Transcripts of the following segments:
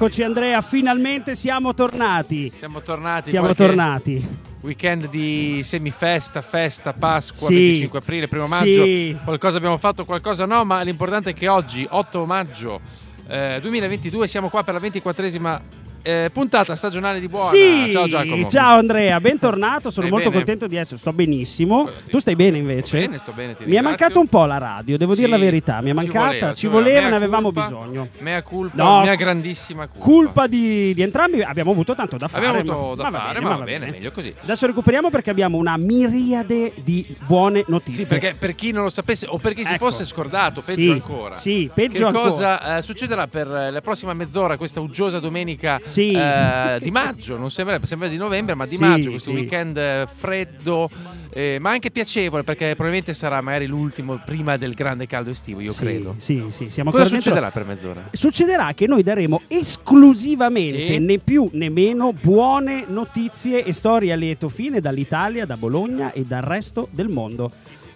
Eccoci Andrea, finalmente siamo tornati. Siamo tornati. Siamo tornati. Weekend di semifesta, festa, Pasqua, Sì. 25 aprile, primo maggio. Sì. Qualcosa abbiamo fatto, qualcosa no, ma l'importante è che oggi, 8 maggio eh, 2022, siamo qua per la 24esima eh, puntata stagionale di Buona. Sì, Ciao Giacomo. ciao Andrea, bentornato, sono Stai molto bene? contento di essere, sto benissimo. Sì. Tu stai bene invece? Sto bene, sto bene, Mi è ringrazio. mancato un po' la radio, devo Sì, dire la verità, mi è ci mancata, voleva, ci ci voleva, voleva. ne Mea avevamo culpa, bisogno. Mea culpa, No, mia grandissima colpa. Colpa di, di entrambi, abbiamo avuto tanto da fare. Abbiamo avuto ma- da va fare, bene, ma va va bene, meglio così. Adesso recuperiamo perché abbiamo una miriade di buone notizie. Sì, perché per chi non lo sapesse o per chi si Ecco. fosse scordato, peggio Sì, ancora. Sì, peggio che ancora. cosa eh, succederà per la prossima mezz'ora, questa uggiosa domenica Sì. Eh, di maggio? Non sembra, sembra di novembre, ma di Sì, maggio, questo sì. weekend eh, freddo, eh, ma anche piacevole perché probabilmente sarà magari l'ultimo prima del grande caldo estivo, io Sì, credo. Sì, sì, siamo Cosa ancora dentro. succederà per mezz'ora? Succederà che noi daremo esclusivamente, Sì. né più né meno, buone notizie e storie a lieto fine dall'Italia, da Bologna e dal resto del mondo.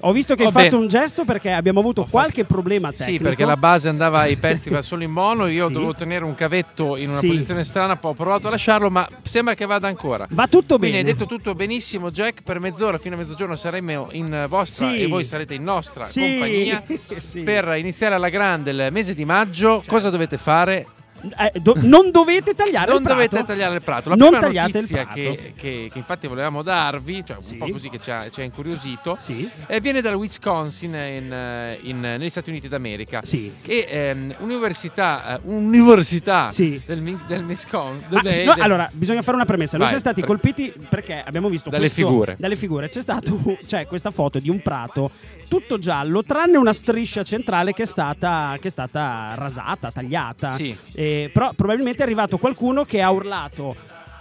Ho visto che hai Va bene. fatto un gesto perché abbiamo avuto Ho fatto- qualche problema tecnico. Sì, perché la base andava ai pezzi va solo in mono, io Sì. dovevo tenere un cavetto in una Sì. posizione strana, poi ho provato a lasciarlo, ma sembra che vada ancora. Va tutto Quindi bene. hai detto tutto benissimo, Jack. Per mezz'ora fino a mezzogiorno saremo in vostra Sì. e voi sarete in nostra compagnia. Sì. Per iniziare alla grande il mese di maggio, cosa dovete fare? Eh, do- non dovete tagliare non il prato. dovete tagliare il prato. La Non prima tagliate il notizia prato. che, che- che infatti volevamo darvi, cioè Sì. un po' così che ci ha, ci ha incuriosito, Sì. eh, viene dal Wisconsin in, eh, in- negli Stati Uniti d'America. Sì. Che ehm, università, eh, università Sì. del, del Wisconsin. Ma, del- no, del- allora, bisogna fare una premessa. Noi siamo stati per- colpiti perché abbiamo visto Dalle questo- figure. Dalle figure. C'è stato cioè, questa foto di un prato tutto giallo, tranne una striscia centrale che è stata, che è stata rasata, tagliata. Sì. Eh, però probabilmente è arrivato qualcuno che ha urlato.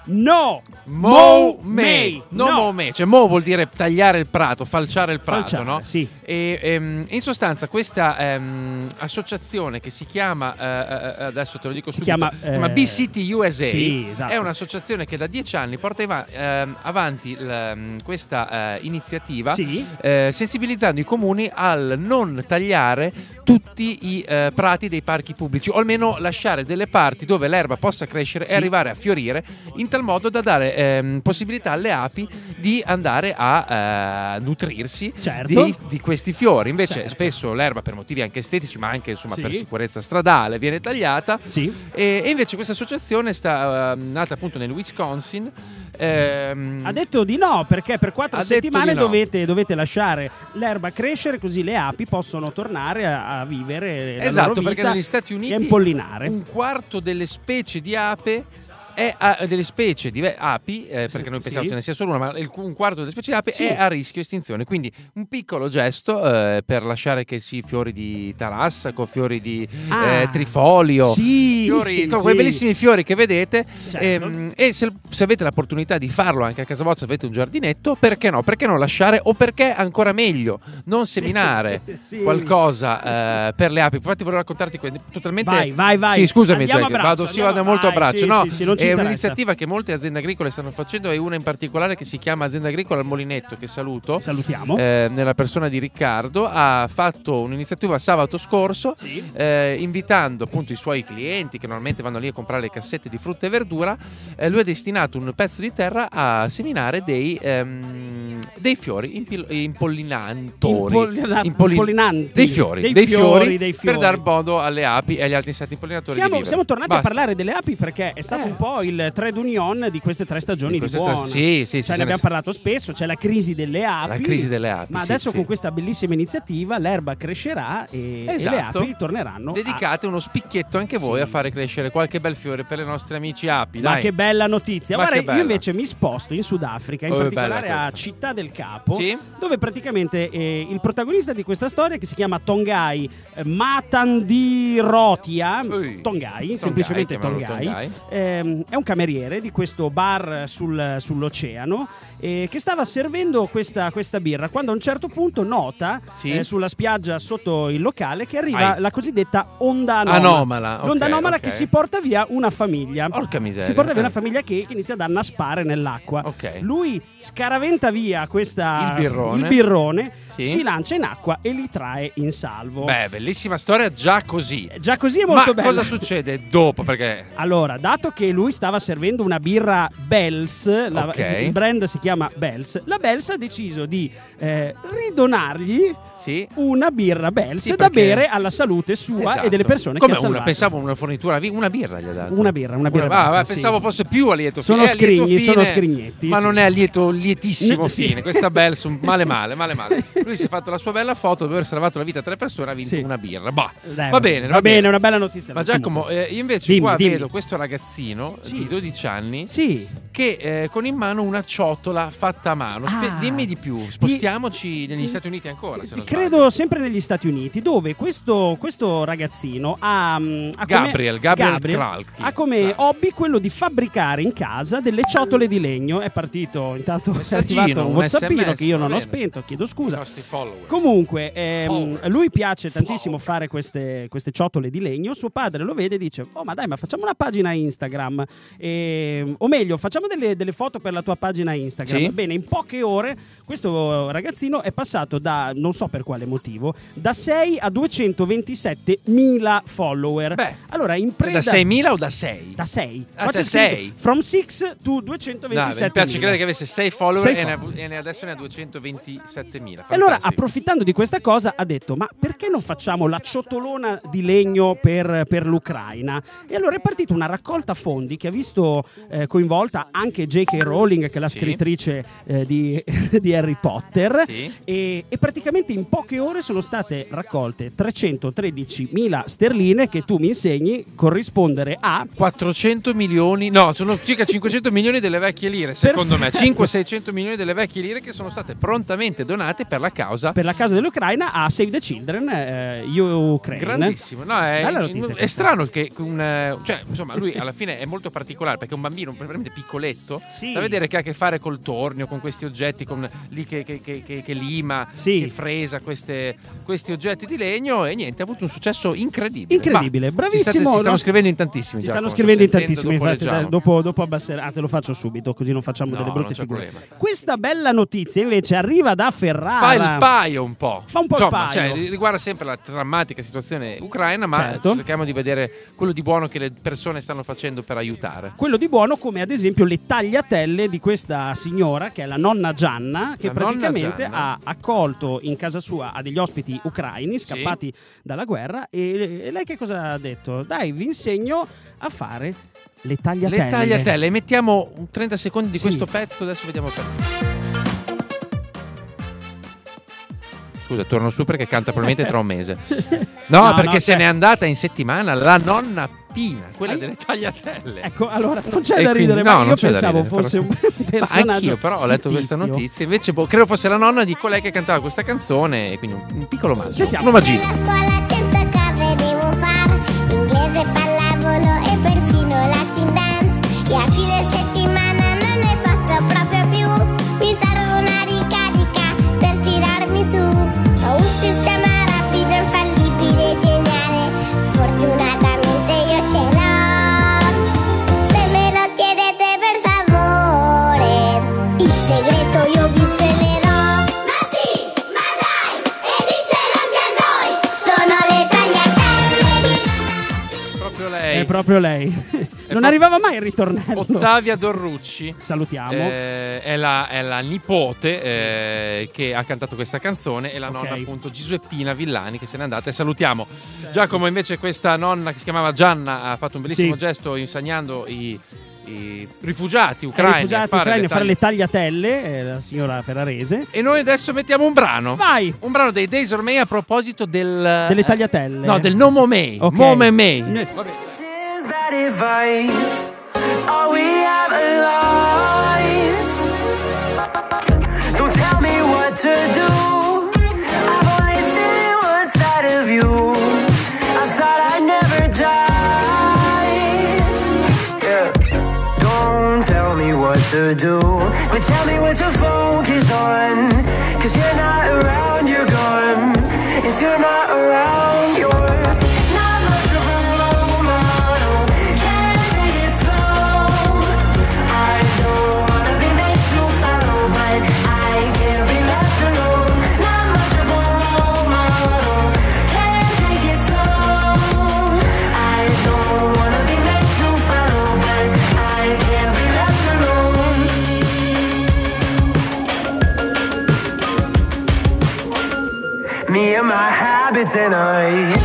No! Mo May! me, no, No! mo me, cioè mo vuol dire tagliare il prato, falciare il prato, Falciare, no? sì. E ehm, in sostanza questa ehm, associazione che si chiama, eh, eh, adesso te lo dico Si subito, chiama, si chiama eh, BCT USA, sì, esatto. è un'associazione che da dieci anni porta eva- ehm, avanti l- questa eh, iniziativa Sì. eh, sensibilizzando i comuni al non tagliare tutti i eh, prati dei parchi pubblici o almeno lasciare delle parti dove l'erba possa crescere Sì. e arrivare a fiorire in tal modo da dare ehm, possibilità alle api di andare a eh, nutrirsi Certo. di, di questi fiori invece Certo. spesso l'erba per motivi anche estetici ma anche insomma, Sì. per sicurezza stradale viene tagliata Sì. e, e invece questa associazione sta ehm, nata appunto nel Wisconsin ehm, Ha detto di no perché per quattro settimane no. dovete, dovete lasciare l'erba crescere così le api possono tornare a, a vivere la Esatto, loro perché vita negli Stati Uniti e impollinare. un quarto delle specie di ape è a- delle specie di api, eh, perché noi sì. pensiamo ce ne sia solo una, ma il- un quarto delle specie di api Sì. è a rischio estinzione. Quindi un piccolo gesto eh, per lasciare che sì, fiori di tarassaco, fiori di Ah. eh, trifolio, Sì, fiori, sì. quei bellissimi fiori che vedete. Certo. ehm, e se, se avete l'opportunità di farlo anche a casa vostra, avete un giardinetto, perché no? Perché non lasciare o perché ancora meglio non seminare Sì. qualcosa eh, per le api. Infatti vorrei raccontarti totalmente Vai, vai, vai. Sì, scusami, Jack, braccio, vado, sì, vado molto a braccio. sì, no, è interessa. un'iniziativa che molte aziende agricole stanno facendo e una in particolare che si chiama Azienda Agricola al Molinetto, che saluto. Salutiamo. eh, nella persona di Riccardo ha fatto un'iniziativa sabato scorso Sì. eh, invitando appunto i suoi clienti che normalmente vanno lì a comprare le cassette di frutta e verdura eh, lui ha destinato un pezzo di terra a seminare dei, ehm, dei fiori impil- impollinantori Impollina- Impollin- impollinanti. dei fiori, Dei dei fiori, fiori, dei fiori. per dar modo alle api e agli altri insetti impollinatori Siamo, siamo tornati a Basta. parlare delle api perché è stato Eh. un po' il trade union di queste tre stagioni Di di, buono. tre- sì, sì, sì, Cioè, ne abbiamo parlato spesso, c'è la crisi delle api. La crisi delle api, Ma sì, adesso sì. con questa bellissima iniziativa l'erba crescerà e, e Esatto. le api torneranno. a- Dedicate uno spicchietto anche voi Sì. a fare crescere qualche bel fiore per le nostre amici api. Ma dai. che bella notizia! Ma Guarda, bella. io invece mi sposto in Sudafrica, in Oh, particolare a. Città del Capo, Sì? dove praticamente eh, il protagonista di questa storia, che si chiama Tongai eh, Matandirotia, Ui. Tongai, semplicemente Tongai, Tongai. ehm, è un cameriere di questo bar sul- sull'oceano eh, che stava servendo questa, questa birra quando a un certo punto nota Sì. eh, sulla spiaggia sotto il locale che arriva Ai. la cosiddetta onda anomala. Anomala, L'onda ok, anomala ok. che si porta via una famiglia. Porca miseria. Si porta via eh. una famiglia che, che inizia ad annaspare nell'acqua. Ok. Lui scaraventa via questa, Il birrone. il birrone, Sì. si lancia in acqua e li trae in salvo. Beh, bellissima storia già così. Già così è molto Ma cosa succede dopo? Perché Allora, dato che lui stava servendo una birra Bells, la- il brand si chiama Bells, la Bells ha deciso di eh, ridonargli sì. una birra Bells Sì, da bere alla salute sua Esatto. e delle persone Come che ha una? Pensavo una fornitura, una birra gli ha dato. Una birra, una birra ah, basta, ma sì. pensavo fosse più a lieto Sono fine. Lieto scrigni, fine, sono scrignetti, Ma non è a lieto, lietissimo fine. Questa Bells, male male, male male. Lui si è fatto la sua bella foto dopo aver salvato la vita a tre persone ha vinto una birra. Bah, Dai, va bene, va bene, una bella notizia. Ma Giacomo, eh, io invece Dimmi, qua dimmi. vedo questo ragazzino di 12 anni che eh, con in mano una ciotola fatta a mano. Spe- Ah. dimmi di più, spostiamoci negli Stati Uniti ancora. Se non credo sempre negli Stati Uniti, dove questo, questo ragazzino ha, mm, ha come, Gabriel, Gabriel Kralki. ha come Kralki. hobby quello di fabbricare in casa delle ciotole di legno. È partito intanto è arrivato un un whatsappino che io non ho spento, chiedo scusa. Comunque, ehm, lui piace tantissimo Followers. fare queste, queste ciotole di legno. Suo padre lo vede e dice: Oh, ma dai, ma facciamo una pagina Instagram. Ehm, o meglio, facciamo delle, delle foto per la tua pagina Instagram. Sì. Bene, in poche ore questo ragazzino è passato da, non so per quale motivo, da 6 a 227 mila follower. Beh, allora, in preda. da 6.000 o da 6? Da 6. Ah, da sei. From 6 to No, 227 mi piace credere che avesse 6 follower Sei e, ne ha- e ne- adesso ne ha 227.000. E allora, approfittando di questa cosa, ha detto: Ma perché non facciamo la ciotolona di legno per, per l'Ucraina? E allora è partita una raccolta fondi che ha visto eh, coinvolta anche J.K. Rowling, che è la Sì. scrittrice eh, di, di Harry Potter. Sì. E, e praticamente in poche ore sono state raccolte 313.000 sterline che tu mi insegni corrispondere a 400 milioni, no, sono circa 500 milioni delle vecchie lire, secondo me. Perfetto. 500-600 milioni delle vecchie lire che sono state prontamente donate per la causa. per la causa dell'Ucraina a Save the Children eh, Ukraine. Grandissimo, no, è, Bella notizia è strano che un, eh, cioè, insomma, lui alla fine è molto particolare perché è un bambino veramente piccoletto Sì. da vedere che ha a che fare col tornio, con questi oggetti, con lì che, che- che- che- lima, Sì. che fresa queste- questi oggetti di legno e niente, ha avuto un successo incredibile. Incredibile, Ma bravissimo, Ci, state- ci no? stanno scrivendo in tantissimi. Ci Giacomo, stanno scrivendo in tantissimi, dopo infatti, dopo, dopo abbasserà. Ah, te lo faccio subito, così non facciamo No, delle brutte figure. problema. Questa bella notizia invece arriva da Ferrara. Fa il paio un po'. Fa un po' il Insomma, paio. cioè, riguarda sempre la drammatica situazione ucraina, ma Certo. cerchiamo di vedere quello di buono che le persone stanno facendo per aiutare. Quello di buono, come ad esempio le tagliatelle di questa signora, che è la nonna Gianna, che La praticamente ha accolto in casa sua a degli ospiti ucraini scappati dalla guerra. E, e lei che cosa ha detto? Dai, vi insegno a fare le tagliatelle. Le tagliatelle, mettiamo un 30 secondi di Sì. questo pezzo, adesso vediamo per. Scusa, torno su perché canta probabilmente tra un mese. No, No, perché no, se cioè- n'è andata in settimana la nonna Pina, quella Ai- delle tagliatelle. Ecco, allora non c'è E da quindi- ridere, no, ma non io c'è da pensavo ridere, fosse un. Ma personaggio. Anch'io però ho letto questa fittizio. notizia, invece boh, credo fosse la nonna di colei che cantava questa canzone, e quindi un, un piccolo maggio. Sentiamo. Un omaggino. Proprio lei. non pro- arrivava mai il ritornello. Ottavia Dorrucci. Salutiamo. Eh, è, la, è la nipote eh, che ha cantato questa canzone e la Ok. nonna appunto Giuseppina Villani che se n'è andata e salutiamo Giacomo invece questa nonna che si chiamava Gianna ha fatto un bellissimo Sì. gesto insegnando i, rifugiati Ai ucraini rifugiati a fare ucraini le a fare le tagliatelle, eh, la signora Ferrarese. e noi adesso mettiamo un brano Vai! un brano dei Days Ormai a proposito del Delle tagliatelle. no del No Momei Ok. Momemei Ne- is bad advice. All we have are lies. Don't tell me what to do. I've only seen one side of you. I thought I'd never die. Yeah. Don't tell me what to do, but tell me what to focus on. Cause you're not around, you're gone. If you're not around, tonight. We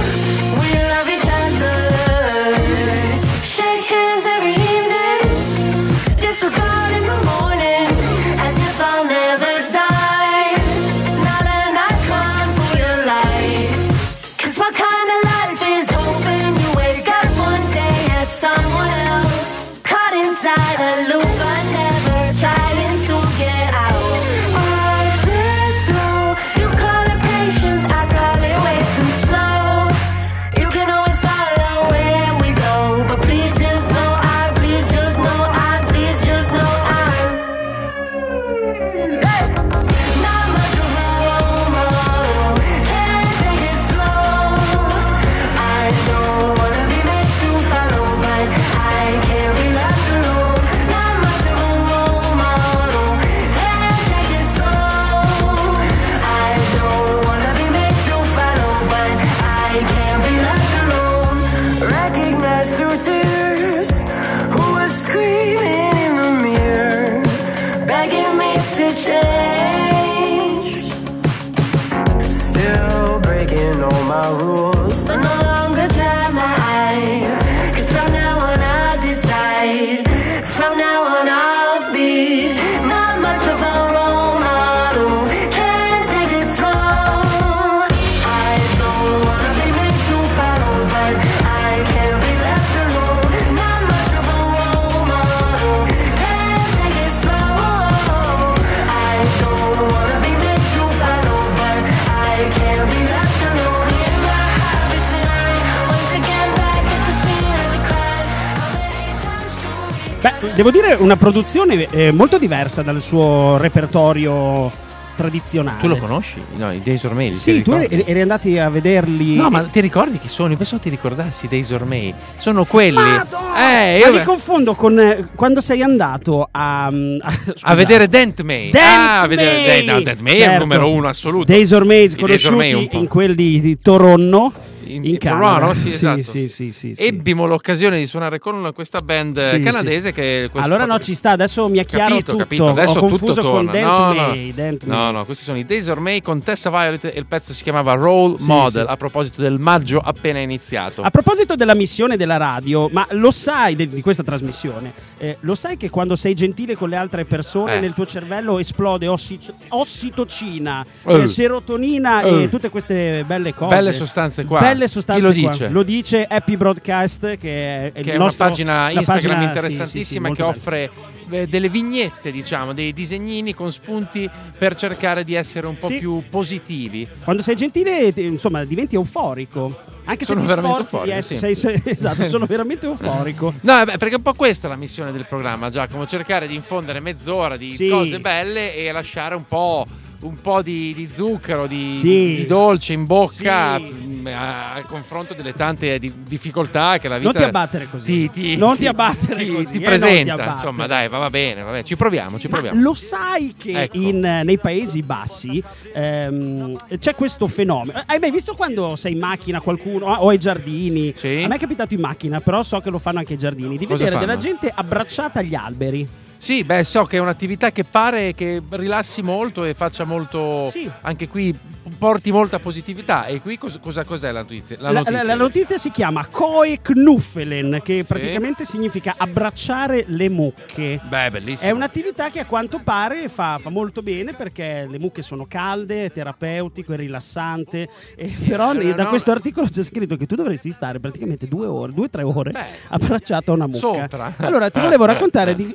devo dire una produzione eh, molto diversa dal suo repertorio tradizionale. Tu lo conosci? No, i Days or May. ti Sì, tu eri, eri andati a vederli. No, ma ti ricordi chi sono? Pensavo ti ricordassi Days or May. Sono quelli. Madonna! Eh, Ma io li confondo con eh, quando sei andato a, mm, a, a vedere Dent May. Dent ah, a vedere! Dent, no, Dent May è il Certo. numero uno assoluto. Days or May I Days or May conosciuti un po'. in quel di, di Toronno In- in. Toronto, sì, esatto. sì, sì, sì, sì. Ebbimo l'occasione di suonare con questa band eh, Sì, canadese che Allora no, ci sta, adesso mi è chiaro Capito, tutto. capito. Adesso Ho tutto torna. Dent no, May, no. No, no, questi sono i Days or May con Tessa Violet e il pezzo si chiamava Role Model a proposito del maggio appena iniziato. A proposito della missione della radio, ma lo sai di questa trasmissione? eh, lo sai che quando sei gentile con le altre persone Eh. nel tuo cervello esplode ossi- ossitocina, Eh. eh, serotonina Eh. e tutte queste belle cose? Belle sostanze qua. Belle sostanze Chi lo qua. dice? Lo dice Happy Broadcast, che è, che è nostro- una pagina Instagram pagina- interessantissima sì, sì, che offre eh, delle vignette, diciamo, dei disegnini con spunti per cercare di essere un po' più positivi. Quando sei gentile, ti- insomma, diventi euforico. Anche Sono se ti sforzi di euforico, essere. sì. sei- sei- esatto, sono veramente euforico. No, beh, perché un po' questa è la missione del programma, Giacomo, cercare di infondere mezz'ora di cose belle e lasciare un po', un po' di, di zucchero, di, Sì. di dolce in bocca Sì. mh, a- al confronto delle tante di- difficoltà che la vita Non ti abbattere così. ti, ti- non ti abbattere ti- così. ti eh, presenta. abbattere. Insomma, dai, va, va bene, va bene. ci proviamo, ci Ma proviamo. lo sai che Ecco. in, eh, nei Paesi Bassi ehm, c'è questo fenomeno? Hai mai visto quando sei in macchina qualcuno o ai giardini? Sì. A me è capitato in macchina, però so che lo fanno anche ai giardini. Di Cosa vedere fanno? della gente abbracciata agli alberi. Sì, beh, so che è un'attività che pare che rilassi molto e faccia molto. Sì. Anche qui porti molta positività. E qui cos- cosa, cos'è la notizia? La La, notizia. la- notizia si chiama Koe Knuffelen, che praticamente significa abbracciare le mucche. Beh, bellissimo. È un'attività che a quanto pare fa, fa molto bene perché le mucche sono calde, è terapeutico, è rilassante. E però Eh, da no. questo articolo c'è scritto che tu dovresti stare praticamente due ore, due o tre ore Beh. abbracciato a una mucca. Sopra. Allora ti volevo raccontare di-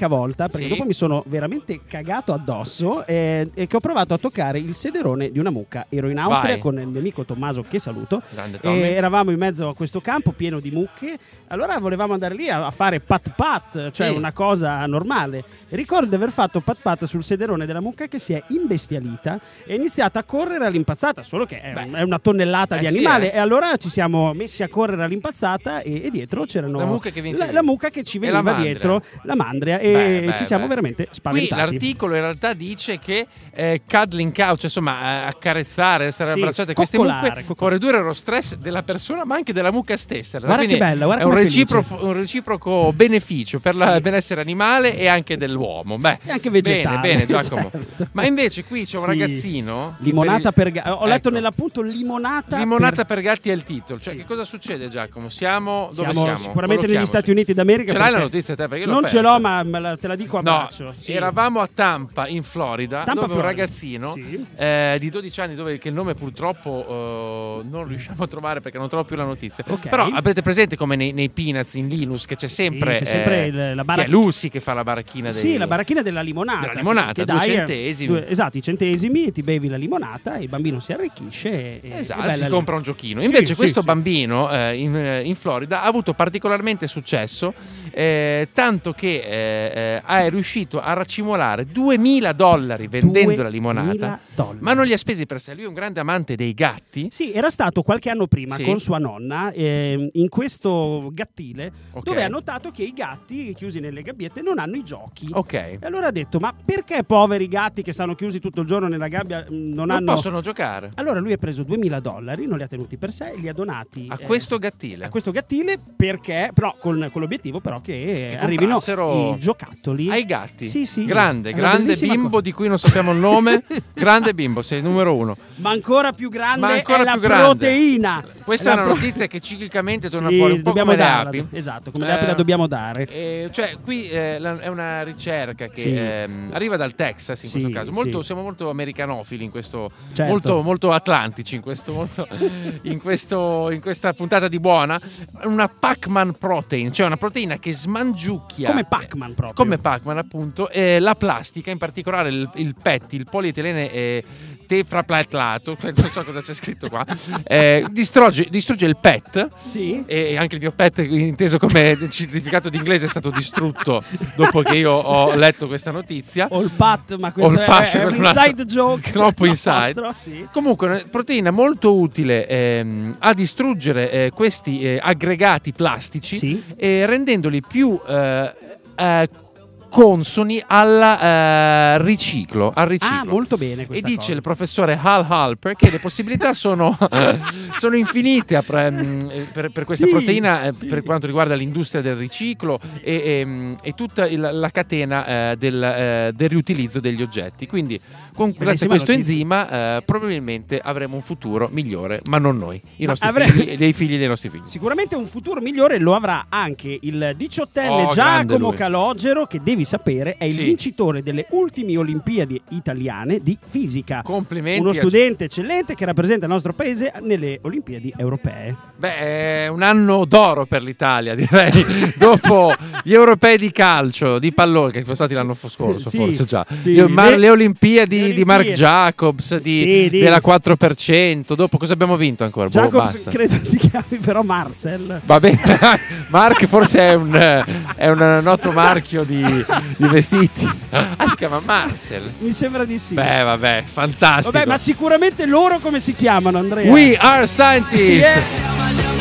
dell'unica volta, perché Sì. dopo mi sono veramente cagato addosso, eh, e che ho provato a toccare il sederone di una mucca. Ero in Austria Vai. con il mio amico Tommaso, che saluto. Grande E eravamo in mezzo a questo campo pieno di mucche. Allora volevamo andare lì a, fare pat pat, cioè Sì. una cosa normale. Ricordo di aver fatto pat pat sul sederone della mucca che si è imbestialita e è iniziata a correre all'impazzata, solo che è, Beh. è una tonnellata Eh di sì, animale. eh. E allora ci siamo messi a correre all'impazzata e, e dietro c'erano La mucca che la, la mucca che ci veniva la dietro, la mandria. E Beh, beh, ci siamo veramente Qui spaventati. l'articolo in realtà dice che eh, cuddling couch, insomma, eh, accarezzare, essere Sì, abbracciate queste mucche può ridurre lo stress della persona, ma anche della mucca stessa. Guarda Quindi che bella, guarda un com'è reciproco, un reciproco beneficio per la- Sì. il benessere animale e anche dell'uomo. Beh, E anche vegetale, Bene, bene, Giacomo. certo. Ma invece qui c'è un Sì. ragazzino. Limonata per per il- gatti. Ho letto Ecco. nell'appunto limonata, Limonata per gatti è il titolo. Cioè, Sì. che cosa succede, Giacomo? Siamo dove Siamo siamo? sicuramente negli. Stati Uniti d'America. Ce l'hai la notizia te? Perché non ce l'ho, ma la- te la dico a No, braccio. Eravamo a Tampa, in Florida, Tampa, dove un Florida. ragazzino Sì. eh, di 12 anni, dove che il nome purtroppo eh, non riusciamo a trovare perché non trovo più la notizia. Ok. Però avete presente come nei, nei Peanuts in Linus che c'è sempre, c'è sempre eh, la che bara- è Lucy che fa la baracchina dei... Sì, la baracchina della limonata. Della limonata, che due dai, eh, centesimi. due- esatto, i centesimi, ti bevi la limonata, il bambino si arricchisce e, e- Esatto, bella si compra un giochino. Sì, Invece sì, questo sì. bambino eh, in, eh, in Florida ha avuto particolarmente successo, eh, tanto che eh, è riuscito a racimolare 2000 dollari vendendo la limonata. 2000 dollari. Ma non li ha spesi per sé, lui è un grande amante dei gatti. Sì, era stato qualche anno prima Sì. con sua nonna ehm, in questo gattile Ok. dove ha notato che i gatti chiusi nelle gabbiette non hanno i giochi. Ok. E allora ha detto: Ma perché poveri gatti che stanno chiusi tutto il giorno nella gabbia mh, non, Non hanno. possono giocare Allora lui ha preso 2000 dollari, non li ha tenuti per sé, li ha donati a eh, questo gattile. a questo gattile perché, però, con, con l'obiettivo però che, Che arrivino i giocattoli Ai gatti. Sì, sì. Grande, È grande bimbo co- di cui non sappiamo il nome. grande bimbo, sei il numero uno. Ma ancora più grande Ma ancora è la più grande. proteina. Questa è la una pro- notizia che ciclicamente torna Sì, fuori un po' come le api. Esatto, come le api la Eh, dobbiamo dare. Eh, cioè, qui eh, la- è una ricerca che Sì. ehm, arriva dal Texas in Sì, questo caso. Molto- sì. Siamo molto americanofili in questo, Certo. molto, molto atlantici in, questo, molto- in, questo- in questa puntata di buona. Una Pac-Man protein, cioè una proteina che smangiucchia. Come Pac-Man proprio. Come Pac-Man, appunto, eh, la plastica, in particolare il, il PET, il polietilene eh, tetraplaclato, non so cosa c'è scritto qua, eh, distrugge, distrugge il PET Sì. e anche il mio pet inteso come certificato di inglese è stato distrutto dopo che io ho letto questa notizia O il pat, ma questo il è- pat, è, un inside joke. troppo nostro, inside. sì. comunque una proteina molto utile ehm, a distruggere eh, questi eh, aggregati plastici Sì. e rendendoli più eh, eh, consoni al eh, riciclo, al riciclo. Ah, molto bene E dice cosa. il professore Hal Halper che le possibilità sono, sono infinite pre- mh, per, per questa Sì, proteina eh, sì. per quanto riguarda l'industria del riciclo e, e, mh, e tutta il- la catena eh, del, eh, del riutilizzo degli oggetti. Quindi, con, grazie a questo notizia. enzima, eh, probabilmente avremo un futuro migliore, ma non noi, i nostri avre- figli e dei figli dei nostri figli. Sicuramente un futuro migliore lo avrà anche il diciottenne Oh, Giacomo. Calogero, che devi sapere è il Sì. vincitore delle ultime Olimpiadi italiane di fisica. Complimenti. Uno a- studente eccellente che rappresenta il nostro paese nelle Olimpiadi europee. Beh, è un anno d'oro per l'Italia, direi. Dopo gli europei di calcio, di pallone, che sono stati l'anno scorso, Sì, forse già. sì. Ma Le- le, Olimpiadi le di Mark. Jacobs, di- di- della 4%. Dopo cosa abbiamo vinto ancora? Boh, Jacobs basta. credo si chiami però Marcel. Va bene, Mark forse è un, è un noto marchio di, di vestiti. Ah, si chiama Marcel. Mi sembra di sì. Beh, vabbè, fantastico. Vabbè, ma sicuramente loro come si chiamano, Andrea? We are scientists. Yeah.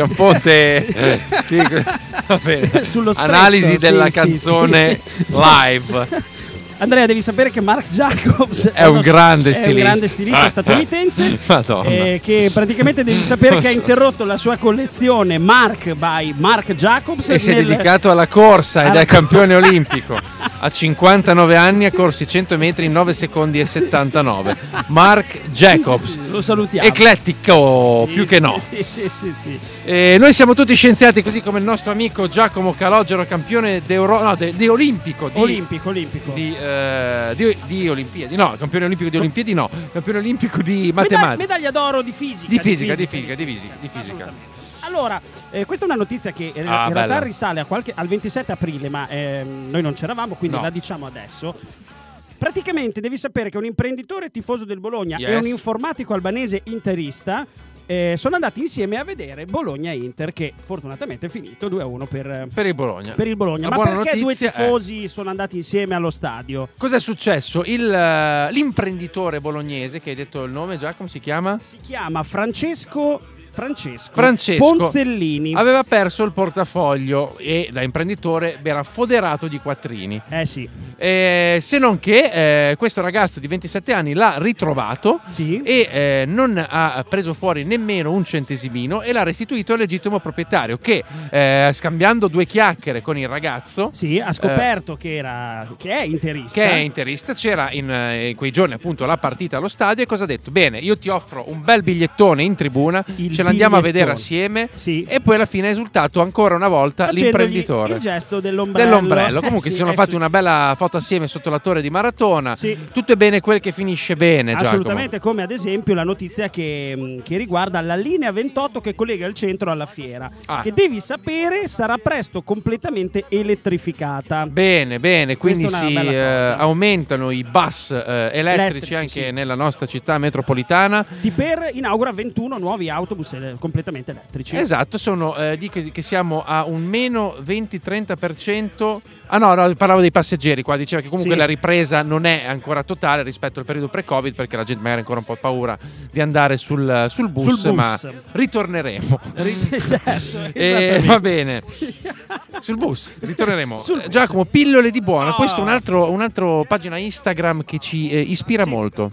C'è un ponte. sì, va bene. Stretto, Analisi della canzone live. Andrea, devi sapere che Mark Jacobs È un grande è un stilista. grande stilista statunitense. Eh, che praticamente devi sapere che ha interrotto la sua collezione Mark by Mark Jacobs. E si è nel- dedicato alla corsa ed alla è campione olimpico. A 59 anni ha corso i 100 metri in 9 secondi e 79. Mark Jacobs. Lo salutiamo. Eclettico, Sì, più che no. Sì, sì, sì, sì. Eh, noi siamo tutti scienziati, così come il nostro amico Giacomo Calogero, campione no, de- di olimpico. Di, Olimpico, olimpico. di, eh, di- di Olimpiadi, no, campione olimpico di Olimpiadi, no, campione olimpico di matematica. medaglia d'oro di fisica. Di fisica, di fisica, di fisica, di fisica. Assolutamente. Allora, eh, questa è una notizia che in, Ah, in realtà risale a qualche- al 27 aprile, ma ehm, noi non c'eravamo, quindi No. la diciamo adesso. Praticamente devi sapere che un imprenditore tifoso del Bologna e Yes. un informatico albanese interista eh, sono andati insieme a vedere Bologna-Inter che fortunatamente è finito 2-1 per, Per il Bologna. per il Bologna. La Ma perché due notizia è- tifosi sono andati insieme allo stadio? Cos'è successo? Il, eh, l'imprenditore bolognese, che hai detto il nome, Giacomo, si chiama? Si chiama Francesco Francesco, Francesco Ponzellini. aveva perso il portafoglio e da imprenditore era foderato di quattrini. Eh sì, Eh, se non che eh, questo ragazzo di 27 anni l'ha ritrovato sì. e eh, non ha preso fuori nemmeno un centesimino e l'ha restituito al legittimo proprietario che eh, scambiando due chiacchiere con il ragazzo Sì, ha scoperto che, era, che è interista. Eh. che è interista c'era in, eh, in quei giorni appunto la partita allo stadio e cosa ha detto? Bene, io ti offro un bel bigliettone in tribuna, Il ce l'andiamo a vedere assieme Sì. e poi alla fine è esultato ancora una volta Facendogli l'imprenditore. Il gesto dell'ombrello. Dell'ombrello, comunque Eh si sì, sono eh fatti sì. una bella foto assieme sotto la torre di Maratona. Sì. Tutto è bene quel che finisce bene, Giacomo. Assolutamente, come ad esempio la notizia che, mh, che riguarda la linea 28 che collega il centro alla fiera, Ah. che devi sapere sarà presto completamente elettrificata. Bene, bene, quindi si eh, aumentano i bus eh, elettrici, Elettrici, anche nella nostra città metropolitana. Tiper inaugura 21 nuovi autobus completamente elettrici. Esatto, sono, eh, dico che siamo a un meno 20-30%. Ah no, no, parlavo dei passeggeri qua, diceva che comunque Sì. la ripresa non è ancora totale rispetto al periodo pre-Covid perché la gente magari ha ancora un po' paura di andare sul, sul bus, Sul bus. ma ritorneremo. Ri- certo, Eh, esattamente. va bene. Sul bus, ritorneremo. Sul Eh, bus. Giacomo, pillole di buono. Oh. Questo è un altro, un'altra pagina Instagram che ci eh, ispira Sì. molto.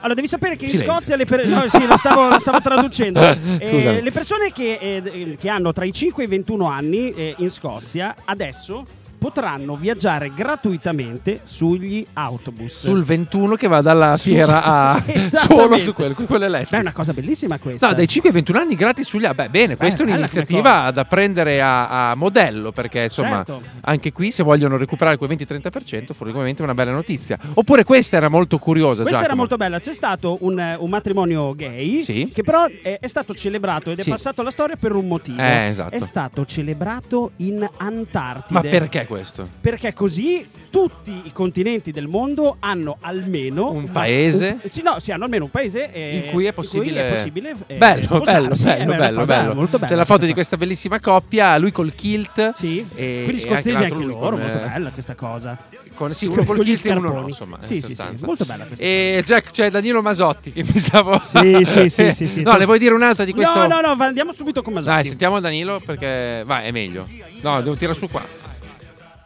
Allora, devi sapere che in Silenzio. Scozia le per- no, sì, lo stavo, lo stavo traducendo. Eh, le persone che, eh, che hanno tra i 5 e i 21 anni eh, in Scozia adesso potranno viaggiare gratuitamente sugli autobus. Sul 21 che va dalla fiera a solo su quello, con quello Beh, è elettrico. una cosa bellissima questa. No, dai 5 ai 21 anni gratis sugli ah, Beh, bene, questa è un'iniziativa da prendere a, a modello perché insomma Certo. anche qui se vogliono recuperare quel 20-30% sicuramente è una bella notizia. Oppure questa era molto curiosa, Questa era Giacomo. molto bella. C'è stato un, eh, un matrimonio gay Sì. che però è, è stato celebrato ed è Sì. passato alla storia per un motivo. Eh, esatto. È stato celebrato in Antartide. Ma perché questo? Perché così tutti i continenti del mondo hanno almeno Un paese? un- sì, no, sì, hanno almeno un paese eh, in cui è possibile, è possibile, eh, bello, bello, Eh, bello, bello, bello. molto bella C'è la foto di questa bellissima coppia, lui col kilt. Sì, e- quindi e scozzesi anche anche, loro, con, molto eh, bella questa cosa. Con, sì, uno col kilt e uno no, insomma. in Sì, sì, sì, molto bella questa E Jack, c'è Danilo Masotti che mi stavo. Sì, sì, sì, sì, sì. No, le vuoi dire un'altra di questo? No, no, no, andiamo subito con Masotti. Dai, sentiamo Danilo perché vai, è meglio. No, devo tirare su qua.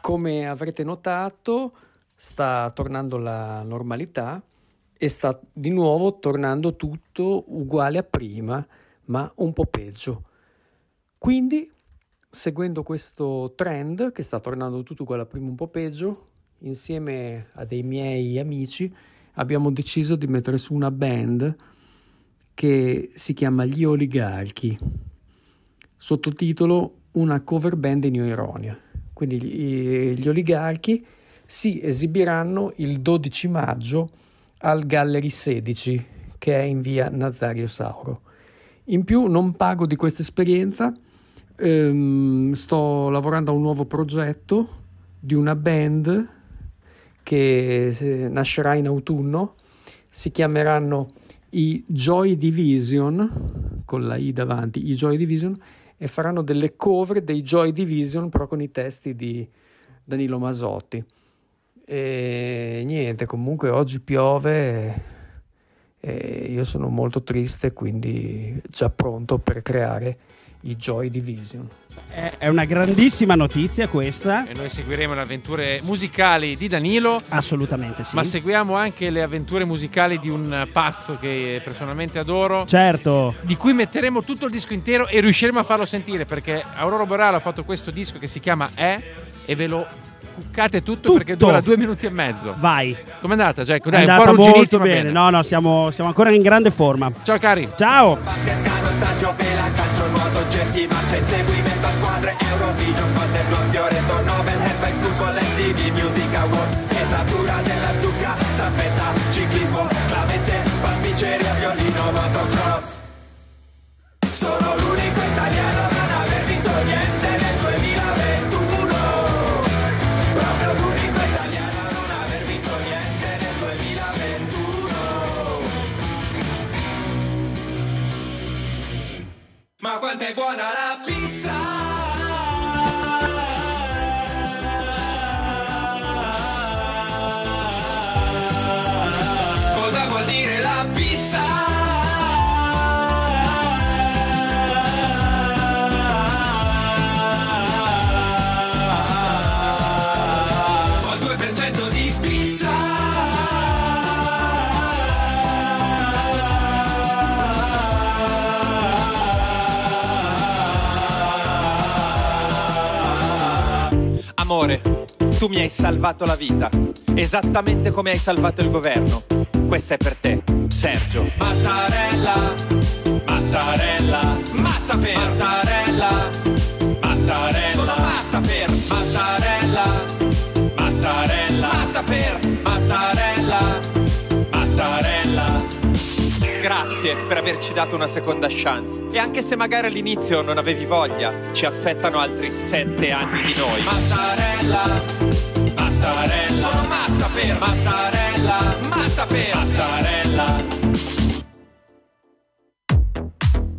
Come avrete notato, sta tornando la normalità e sta di nuovo tornando tutto uguale a prima, ma un po' peggio. Quindi, seguendo questo trend che sta tornando tutto uguale a prima, un po' peggio, insieme a dei miei amici abbiamo deciso di mettere su una band che si chiama Gli Oligarchi, sottotitolo Una cover band in ironia. Quindi gli, gli oligarchi si esibiranno il 12 maggio al Gallery 16 che è in via Nazario Sauro. In più non pago di questa esperienza, ehm, sto lavorando a un nuovo progetto di una band che eh, nascerà in autunno, si chiameranno i Joy Division, con la I davanti, i Joy Division, e faranno delle cover dei Joy Division però con i testi di Danilo Masotti. E niente, comunque oggi piove e io sono molto triste, quindi già pronto per creare i Joy Division. È, una grandissima notizia questa. E noi seguiremo le avventure musicali di Danilo. Assolutamente sì. Ma seguiamo anche le avventure musicali di un pazzo che personalmente adoro. certo. Di cui metteremo tutto il disco intero e riusciremo a farlo sentire perché Aurora Boreale ha fatto questo disco che si chiama E e ve lo cuccate tutto, Tutto. perché dura due minuti e mezzo. Vai. Com'è andata, Jack? È Dai, un po' andata molto ma bene. No, no, siamo, siamo ancora in grande forma. Ciao cari. Ciao. Nuoto, cerchi, marcia, inseguimento a squadre, Eurovision, Globe, Fioretto, Nobel, Headbang, Football, MTV, Music Awards, Pietratura della zucca, staffetta, ciclismo, clavette, pasticceria, violino, motocross. Ma quanto Amore, tu mi hai salvato la vita, esattamente come hai salvato il governo. Questa è per te, Sergio. Mattarella, Mattarella, matta per Mattarella. Grazie per averci dato una seconda chance. E anche se magari all'inizio non avevi voglia, ci aspettano altri sette anni di noi. Mattarella, Mattarella. Sono matta per Mattarella, matta per Mattarella.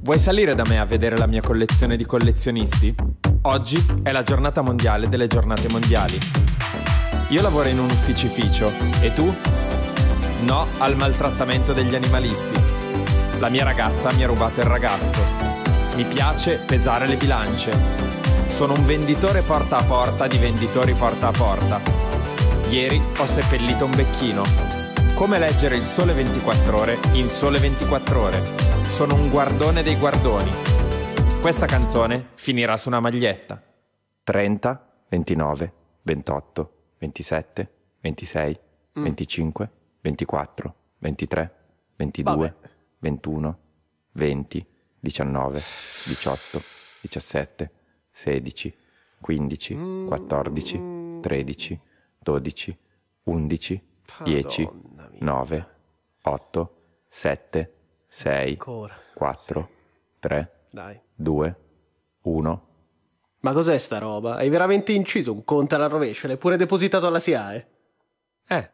Vuoi salire da me a vedere la mia collezione di collezionisti? Oggi è la giornata mondiale delle giornate mondiali. Io lavoro in un ufficificio e tu? No al maltrattamento degli animalisti. La mia ragazza mi ha rubato il ragazzo. Mi piace pesare le bilance. Sono un venditore porta a porta di venditori porta a porta. Ieri ho seppellito un becchino. Come leggere il sole 24 ore in sole 24 ore. Sono un guardone dei guardoni. Questa canzone finirà su una maglietta. 30, 29, 28, 27, 26, 25, 24, 23, 22, 21, 20, 19, 18, 17, 16, 15, 14, 13, 12, 11, 10, 9, 8, 7, 6, Ancora. 4, 3, Dai. 2, 1. Ma cos'è sta roba? Hai veramente inciso un conto alla rovescia? L'hai pure depositato alla SIAE? Eh,